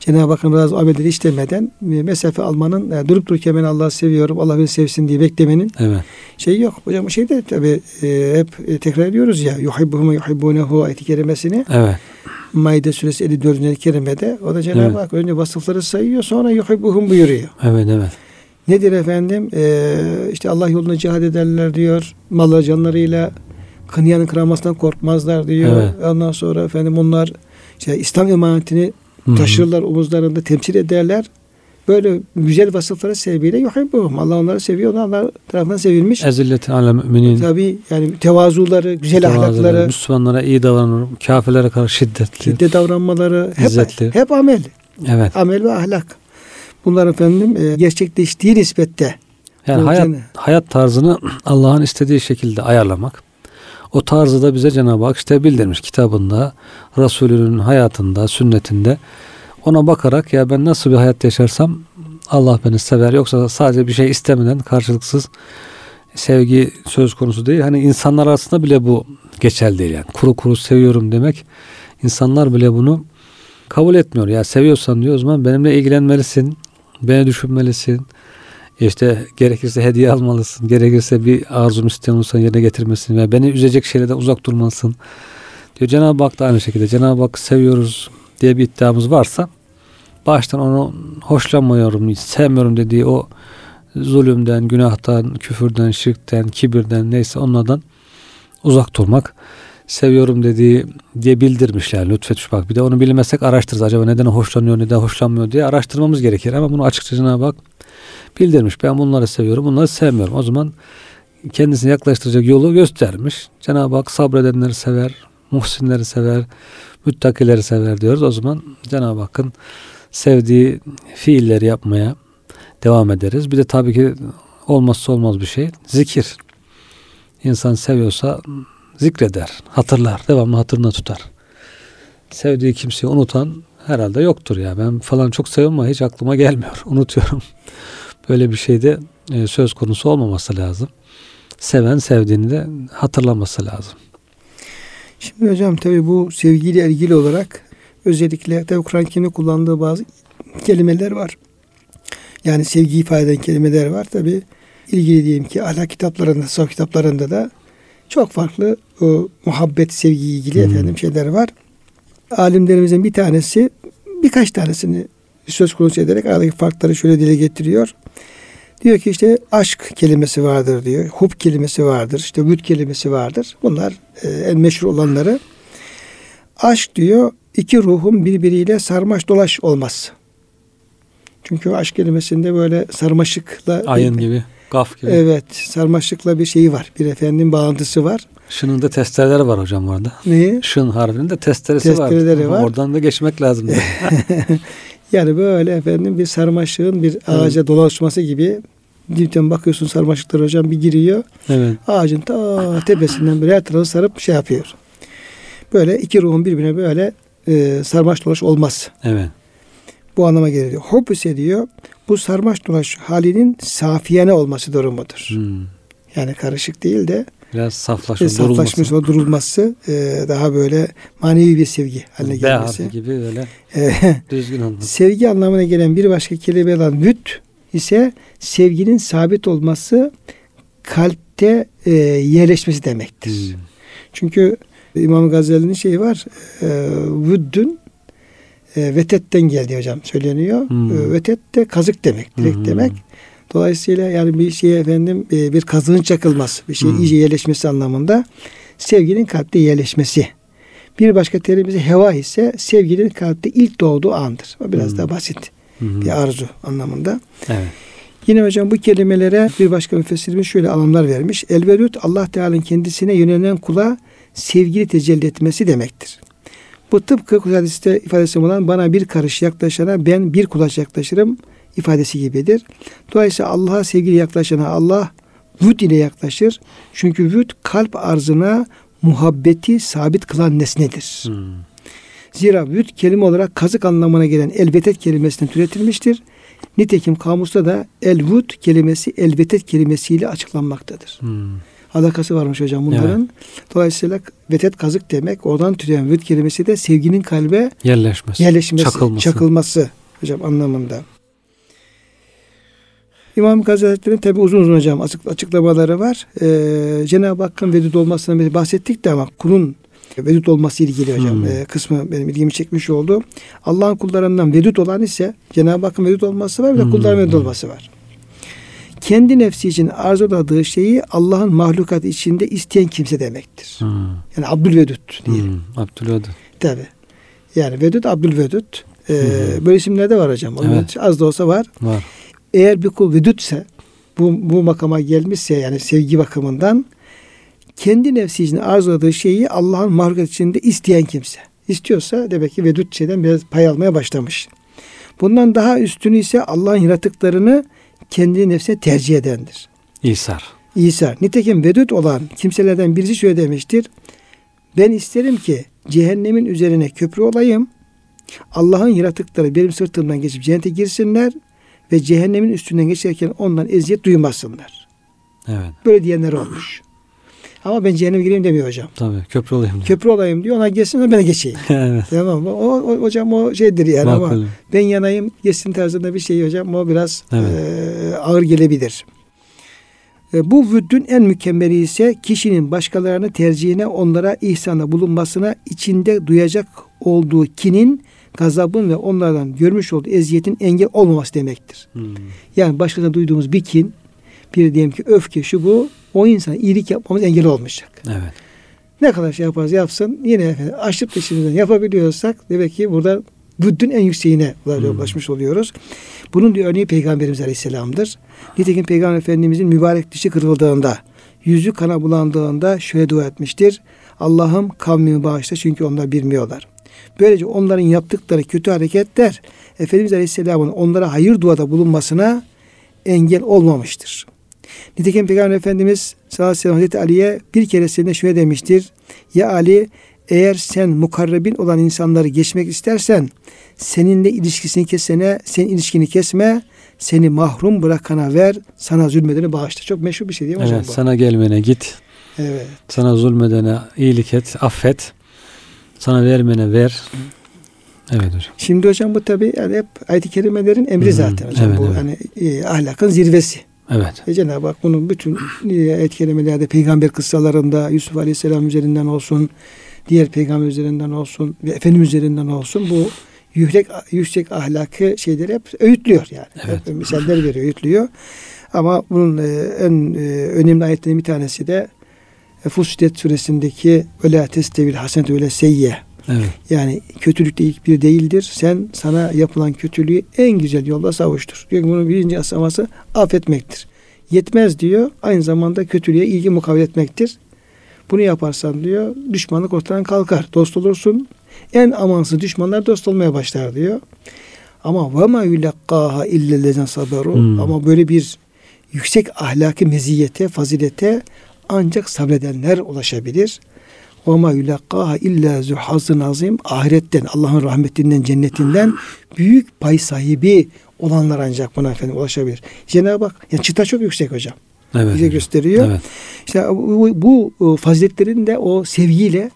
Cenab-ı Hakk'ın razı amelleri işlemeden e, mesafe almanın e, durup dururken ben Allah'ı seviyorum, Allah beni sevsin diye beklemenin Evet. şey yok. Hocam şey de tabi e, hep e, tekrar ediyoruz ya yuhibbuhum yuhibbunehu ayeti kerimesini Evet. Maide suresi 54. ayet-i kerimede o da Cenab-ı Evet. Hak önce vasıfları sayıyor sonra yuhibbuhum buyuruyor. Evet, evet. Nedir efendim? Ee, işte Allah yolunda cihad ederler diyor. Malları canlarıyla kınıyanın kıramasından korkmazlar diyor. Evet. Ondan sonra efendim onlar işte İslam emanetini taşırlar omuzlarında temsil ederler. Böyle güzel vasıfları sebebiyle yuhibbuhum. Allah onları seviyor. Onlar tarafından sevilmiş. Ezilleti ala müminin. Tabi yani tevazuları, güzel tevazuları, ahlakları, Müslümanlara iyi davranır. Kafirlere karşı şiddetli. şiddet davranmaları hep, İzzetli. hep amel. Evet. Amel ve ahlak. Bunlar efendim e, gerçekleştiği nispette. Yani hayat, cene- hayat tarzını Allah'ın istediği şekilde ayarlamak. O tarzı da bize Cenab-ı Hak işte bildirmiş kitabında, Resulünün hayatında, sünnetinde. Ona bakarak ya ben nasıl bir hayat yaşarsam Allah beni sever. Yoksa sadece bir şey istemeden karşılıksız sevgi söz konusu değil. Hani insanlar arasında bile bu geçerli değil yani. Kuru kuru seviyorum demek. insanlar bile bunu kabul etmiyor. Ya seviyorsan diyor o zaman benimle ilgilenmelisin. Beni düşünmelisin. İşte gerekirse hediye almalısın. Gerekirse bir arzum istiyorsan yerine getirmesin. Ve beni üzecek şeylerden uzak durmalısın. Diyor Cenab-ı Hak da aynı şekilde. Cenab-ı Hak seviyoruz diye bir iddiamız varsa baştan onu hoşlanmıyorum, sevmiyorum dediği o zulümden, günahtan, küfürden, şirkten, kibirden neyse onlardan uzak durmak. Seviyorum dediği diye bildirmişler lütfetmiş bak. Bir de onu bilmezsek araştırırız. Acaba neden hoşlanıyor, neden hoşlanmıyor diye araştırmamız gerekir. Ama bunu açıkça Cenab-ı Hak bildirmiş. Ben bunları seviyorum, bunları sevmiyorum. O zaman kendisine yaklaştıracak yolu göstermiş. Cenab-ı Hak sabredenleri sever, muhsinleri sever, müttakileri sever diyoruz. O zaman Cenab-ı Hakk'ın sevdiği fiilleri yapmaya devam ederiz. Bir de tabii ki olmazsa olmaz bir şey zikir. İnsan seviyorsa zikreder, hatırlar, devamlı hatırına tutar. Sevdiği kimseyi unutan herhalde yoktur ya. Ben falan çok seviyorum ama hiç aklıma gelmiyor. Unutuyorum. Böyle bir şeyde e, söz konusu olmaması lazım. Seven sevdiğini de hatırlaması lazım. Şimdi hocam tabi bu sevgiyle ilgili olarak özellikle tabi Kur'an-ı Kerim'de kullandığı bazı kelimeler var. Yani sevgi ifade eden kelimeler var. Tabi ilgili diyelim ki ahlak kitaplarında, saf kitaplarında da Çok farklı o muhabbet, sevgi ilgili Hmm. efendim şeyler var. Alimlerimizin bir tanesi birkaç tanesini söz konusu ederek aradaki farkları şöyle dile getiriyor. Diyor ki işte aşk kelimesi vardır diyor. Hub kelimesi vardır. işte vüd kelimesi vardır. Bunlar e, en meşhur olanları. Aşk diyor iki ruhun birbiriyle sarmaş dolaş olması. Çünkü aşk kelimesinde böyle sarmaşıkla Ayın gibi, gaf gibi. Evet, sarmaşıkla bir şeyi var. Bir efendim bağlantısı var. Şının da testereleri var hocam orada. Neyi? Şın harfinin de testeresi var. Testereleri var. Oradan da geçmek lazım. Yani böyle efendim bir sarmaşığın bir ağaca dolaşması gibi dipten bakıyorsun sarmaşıklar hocam bir giriyor. evet. Ağacın ta tepesinden böyle her tarafı sarıp şey yapıyor. Böyle iki ruhun birbirine böyle e, sarmaş dolaş olmaz. Evet. Bu anlama geliyor. Hop ise diyor bu sarmaş dolaş halinin safiyene olması durumudur. Hmm. Yani karışık değil de Biraz saflaşma, e, saflaşmış durulması. durulması e, daha böyle manevi bir sevgi haline gelmesi. gibi öyle E, düzgün olması. sevgi anlamına gelen bir başka kelime olan vüt ise sevginin sabit olması kalpte e, yerleşmesi demektir. Hmm. Çünkü İmam Gazali'nin şeyi var. E, vüddün e, vetetten geldi hocam söyleniyor. Hmm. E, vetet de kazık demek, direkt Hmm. demek. Dolayısıyla yani bir şeye efendim e, bir kazığın çakılması, bir şeyin Hmm. iyice yerleşmesi anlamında sevginin kalpte yerleşmesi. Bir başka terimizi heva ise sevginin kalpte ilk doğduğu andır. O biraz Hmm. daha basit Hmm. bir arzu anlamında. Evet. Yine hocam bu kelimelere bir başka müfessirimiz şöyle anlamlar vermiş. Elvedut Allah Teala'nın kendisine yönelen kula sevgili tecelli etmesi demektir. Bu tıpkı hadiste ifadesi olan bana bir karış yaklaşana ben bir kulaç yaklaşırım ifadesi gibidir. Dolayısıyla Allah'a sevgili yaklaşana Allah vüd ile yaklaşır. Çünkü vüd kalp arzına muhabbeti sabit kılan nesnedir. Hmm. Zira vüd kelime olarak kazık anlamına gelen elbetet kelimesinden türetilmiştir. Nitekim kamusta da elvud kelimesi elbetet kelimesiyle açıklanmaktadır. Hmm. Alakası varmış hocam bunların. Dolayısıyla vetet kazık demek. Oradan türeyen vüd kelimesi de sevginin kalbe Yerleşmesi. yerleşmesi, Çakılması. çakılması hocam anlamında. İmam Gazali Hazretleri'nin tabi uzun uzun hocam açık, açıklamaları var. Ee, Cenab-ı Hakk'ın vedud olmasından bahsettik de ama kulun vedud olması ilgili hocam Hmm. ee, kısmı benim ilgimi çekmiş oldu. Allah'ın kullarından vedud olan ise Cenab-ı Hakk'ın vedud olması var de Hmm. kulların vedud olması var. Kendi nefsi için arzuladığı şeyi Allah'ın mahlukat içinde isteyen kimse demektir. Hmm. Yani Abdülvedud diye. Hmm. Abdülvedud. Tabi. Yani Vedud Abdülvedud. Ee, Hı böyle isimler de var hocam. Evet. Az da olsa var. Var. Eğer bir kul vedudse bu, bu makama gelmişse yani sevgi bakımından kendi nefsi için arzuladığı şeyi Allah'ın mahlukat içinde isteyen kimse. İstiyorsa demek ki vedud şeyden biraz pay almaya başlamış. Bundan daha üstünü ise Allah'ın yaratıklarını kendi nefsine tercih edendir. İsar. İsa. Nitekim vedud olan kimselerden birisi şöyle demiştir. Ben isterim ki cehennemin üzerine köprü olayım. Allah'ın yaratıkları benim sırtımdan geçip cennete girsinler ve cehennemin üstünden geçerken ondan eziyet duymasınlar. Evet. Böyle diyenler olmuş. Ama ben cehenneme gireyim demiyor hocam. Tabii. Köprü olayım. diyor. Köprü olayım diyor. Ona geçsin ben de geçeyim. evet. tamam mı? O, o- hocam o şeydir yani ama Makul. ben yanayım geçsin tarzında bir şey hocam o biraz Evet. e, ağır gelebilir. E, bu vüddün en mükemmeli ise kişinin başkalarını tercihine onlara ihsanda bulunmasına içinde duyacak olduğu kinin, gazabın ve onlardan görmüş olduğu eziyetin engel olmaması demektir. Hmm. Yani başkasına duyduğumuz bir kin, bir diyelim ki öfke şu bu o insana iyilik yapmamız engel olmayacak. Evet. Ne kadar şey yaparız yapsın yine efendim açlık peşimizden yapabiliyorsak demek ki burada vüddün en yükseğine Hmm. ulaşmış oluyoruz. Bunun bir örneği Peygamberimiz Aleyhisselam'dır. Nitekim Peygamber Efendimizin mübarek dişi kırıldığında, yüzü kana bulandığında şöyle dua etmiştir. Allah'ım kavmimi bağışla çünkü onlar bilmiyorlar. Böylece onların yaptıkları kötü hareketler Efendimiz Aleyhisselam'ın onlara hayır duada bulunmasına engel olmamıştır. Nitekim Peygamber Efendimiz sallallahu aleyhi ve sellem Hazreti Ali'ye bir keresinde şöyle demiştir. Ya Ali eğer sen mukarrebin olan insanları geçmek istersen seninle ilişkisini kesene sen ilişkini kesme seni mahrum bırakana ver sana zulmedeni bağışla. Çok meşhur bir şey değil mi hocam Evet. bu? Sana gelmene git. Evet. Sana zulmedene iyilik et. Affet. Sana vermene ver. Evet hocam. Şimdi hocam bu tabi yani hep ayet-i kerimelerin emri Hı hı. zaten hocam. Evet, bu evet. hani e, ahlakın zirvesi. Evet. E Cenab-ı Hak bunun bütün e, ayet kelimelerde peygamber kıssalarında Yusuf Aleyhisselam üzerinden olsun, diğer peygamber üzerinden olsun ve Efendimiz üzerinden olsun bu yüksek, yüksek ahlakı şeyleri hep öğütlüyor yani. Evet. Hep misaller veriyor, öğütlüyor. Ama bunun e, en e, önemli ayetlerinden bir tanesi de Fussilet suresindeki öla testevil hasenet öyle seyye Evet. yani kötülük de ilk bir değildir. Sen sana yapılan kötülüğü en güzel yolda savuştur. Diyor ki bunun birinci aşaması affetmektir. Yetmez diyor. Aynı zamanda kötülüğe ilgi mukavele etmektir. Bunu yaparsan diyor düşmanlık ortadan kalkar. Dost olursun. En amansız düşmanlar dost olmaya başlar diyor. Ama ve ma yulakkaha illellezine saberu. Ama böyle bir yüksek ahlaki meziyete, fazilete ancak sabredenler ulaşabilir. Ma yulakkaha illa zu hazın azim. Ahiretten, Allah'ın rahmetinden, cennetinden büyük pay sahibi olanlar ancak buna efendim ulaşabilir. Cenab-ı Hak, yani çıta çok yüksek hocam. Evet. Bize gösteriyor. Evet. İşte bu, bu bu faziletlerin de o sevgiyle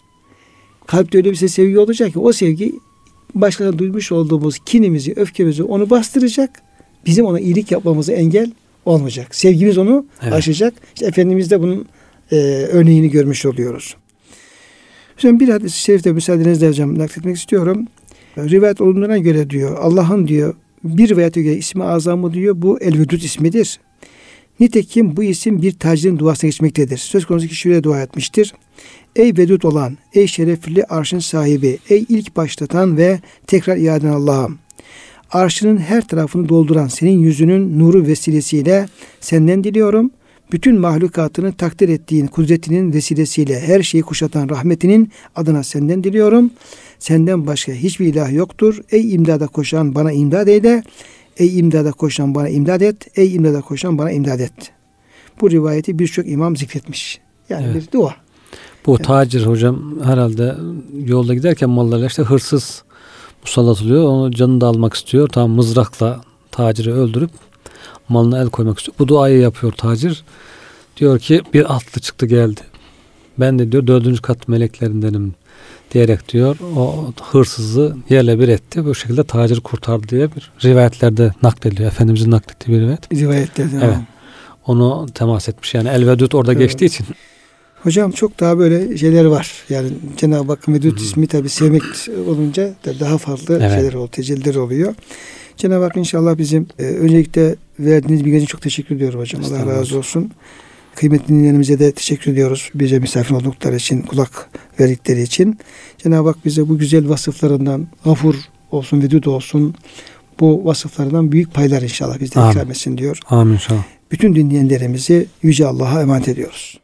kalpte öyle bir şey sevgi olacak ki o sevgi başkalarına duymuş olduğumuz kinimizi, öfkemizi onu bastıracak. Bizim ona iyilik yapmamıza engel olmayacak. Sevgimiz onu Evet. aşacak. İşte Efendimiz de bunun e, örneğini görmüş oluyoruz. Şimdi bir hadis-i şerifte müsaadenizle hocam nakletmek istiyorum. Rivayet olunduğuna göre diyor Allah'ın diyor bir rivayete göre ismi azamı diyor bu El-Vedud ismidir. Nitekim bu isim bir tacirin duasına geçmektedir. Söz konusu kişi şöyle dua etmiştir. Ey vedud olan, ey şerefli arşın sahibi, ey ilk başlatan ve tekrar iade eden Allah'ım. Arşının her tarafını dolduran senin yüzünün nuru vesilesiyle senden diliyorum. Bütün mahlukatını takdir ettiğin kudretinin vesilesiyle her şeyi kuşatan rahmetinin adına senden diliyorum. Senden başka hiçbir ilah yoktur. Ey imdada koşan bana imdad eyle. Ey imdada koşan bana imdad et. Ey imdada koşan bana imdad et. Bu rivayeti birçok imam zikretmiş. Yani Evet. bir dua. Bu tacir hocam herhalde yolda giderken mallarla işte hırsız musallat oluyor. Onu canını da almak istiyor. Tam mızrakla taciri öldürüp malına el koymak istiyor. Bu duayı yapıyor tacir. Diyor ki bir atlı çıktı geldi. Ben de diyor dördüncü kat meleklerindenim diyerek diyor o hırsızı yerle bir etti. Bu şekilde tacir kurtardı diye bir rivayetlerde naklediliyor. Efendimizin naklettiği bir rivayet. Rivayetlerden. Evet. Onu temas etmiş. Yani elvedud orada Evet. geçtiği için. Hocam çok daha böyle şeyler var. Yani Cenab-ı Hakk'ın Vedud ismi tabi sevmek olunca da daha farklı Evet. şeyler oluyor, tecelliler oluyor. Cenab-ı Hak inşallah bizim e, öncelikle verdiğiniz bilgi için çok teşekkür ediyorum hocam. Allah razı olsun. Kıymetli dinleyenlerimize de teşekkür ediyoruz. Bize misafir oldukları için, kulak verdikleri için. Cenab-ı Hak bize bu güzel vasıflarından gafur olsun, vedud olsun. Bu vasıflardan büyük paylar inşallah bizden ikram etsin diyor. Amin inşallah. Bütün dinleyenlerimizi Yüce Allah'a emanet ediyoruz.